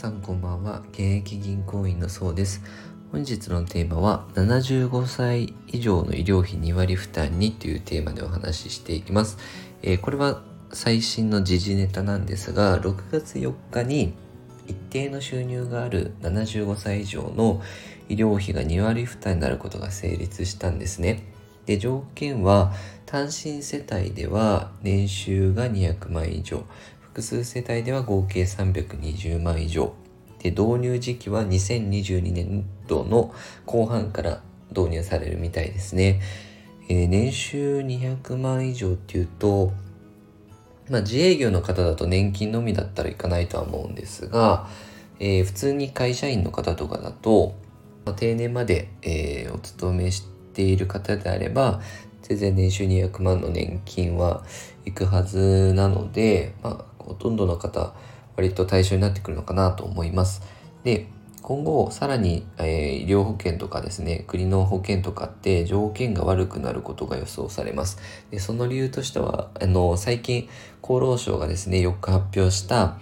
さんこんばんは。現役銀行員のそうです。本日のテーマは75歳以上の医療費2割負担にというテーマでお話ししていきます、えー、これは最新の時事ネタなんですが6月4日に一定の収入がある75歳以上の医療費が2割負担になることが成立したんですね。で条件は単身世帯では年収が200万以上。複数世帯では合計320万以上。で導入時期は2022年度の後半から導入されるみたいですね、えー、年収200万以上っていうとまあ、自営業の方だと年金のみだったらいかないとは思うんですが、えー、普通に会社員の方とかだと、まあ、定年まで、えー、お勤めしている方であれば全然年収200万の年金はいくはずなので、まあ、ほとんどの方割と対象になってくるのかなと思います。で今後さらに、えー、医療保険とかですね国の保険とかって条件が悪くなることが予想されますでその理由としてはあの最近厚労省がですね4日発表した、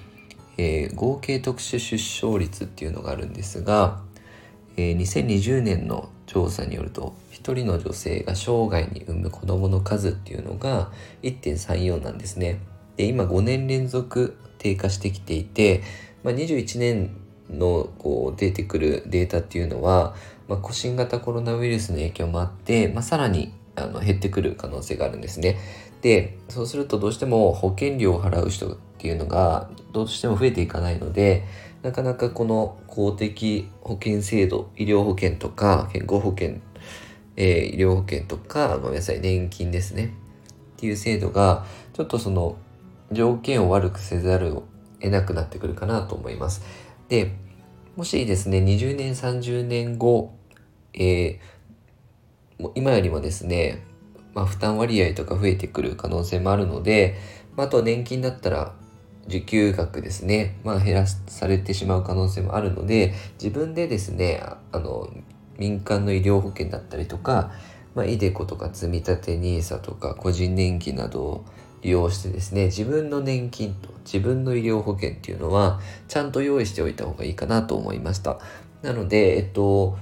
えー、合計特殊出生率っていうのがあるんですが、えー、2020年の調査によると1人の女性が生涯に産む子供の数っていうのが1.34なんですねで今5年連続低下してきていて、まあ、21年のこう出てくるデータっていうのは、まあ、新型コロナウイルスの影響もあって、まあ、さらにあの減ってくる可能性があるんですね。でそうするとどうしても保険料を払う人っていうのがどうしても増えていかないのでなかなかこの公的保険制度医療保険とか健康保険、えー、医療保険とかごめんなさい年金ですねっていう制度がちょっとその条件を悪くせざるを得なくなってくるかなと思います。で、もしですね、20年、30年後、えー、今よりもですね、まあ、負担割合とか増えてくる可能性もあるので、まあ、あと年金だったら受給額ですね、まあ、減らされてしまう可能性もあるので自分でですねあの民間の医療保険だったりとか、まあ、イデコとか積立 NISA とか個人年金などを利用してですね自分の年金と自分の医療保険っていうのはちゃんと用意しておいた方がいいかなと思いました。なのでえっと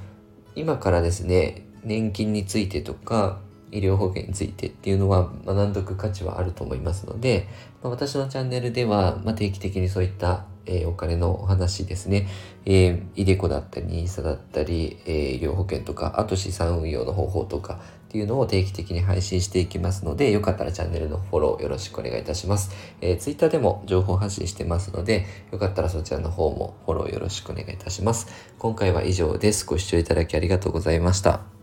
今からですね年金についてとか医療保険についてっていうのは学んどく価値はあると思いますので、まあ、私のチャンネルでは、まあ、定期的にそういったえー、お金のお話ですね、えー、イデコだったり、ニーサだったり、えー、医療保険とか、あと資産運用の方法とかっていうのを定期的に配信していきますので、よかったらチャンネルのフォローよろしくお願いいたします。えー、Twitter でも情報発信してますので、よかったらそちらの方もフォローよろしくお願いいたします。今回は以上です。ご視聴いただきありがとうございました。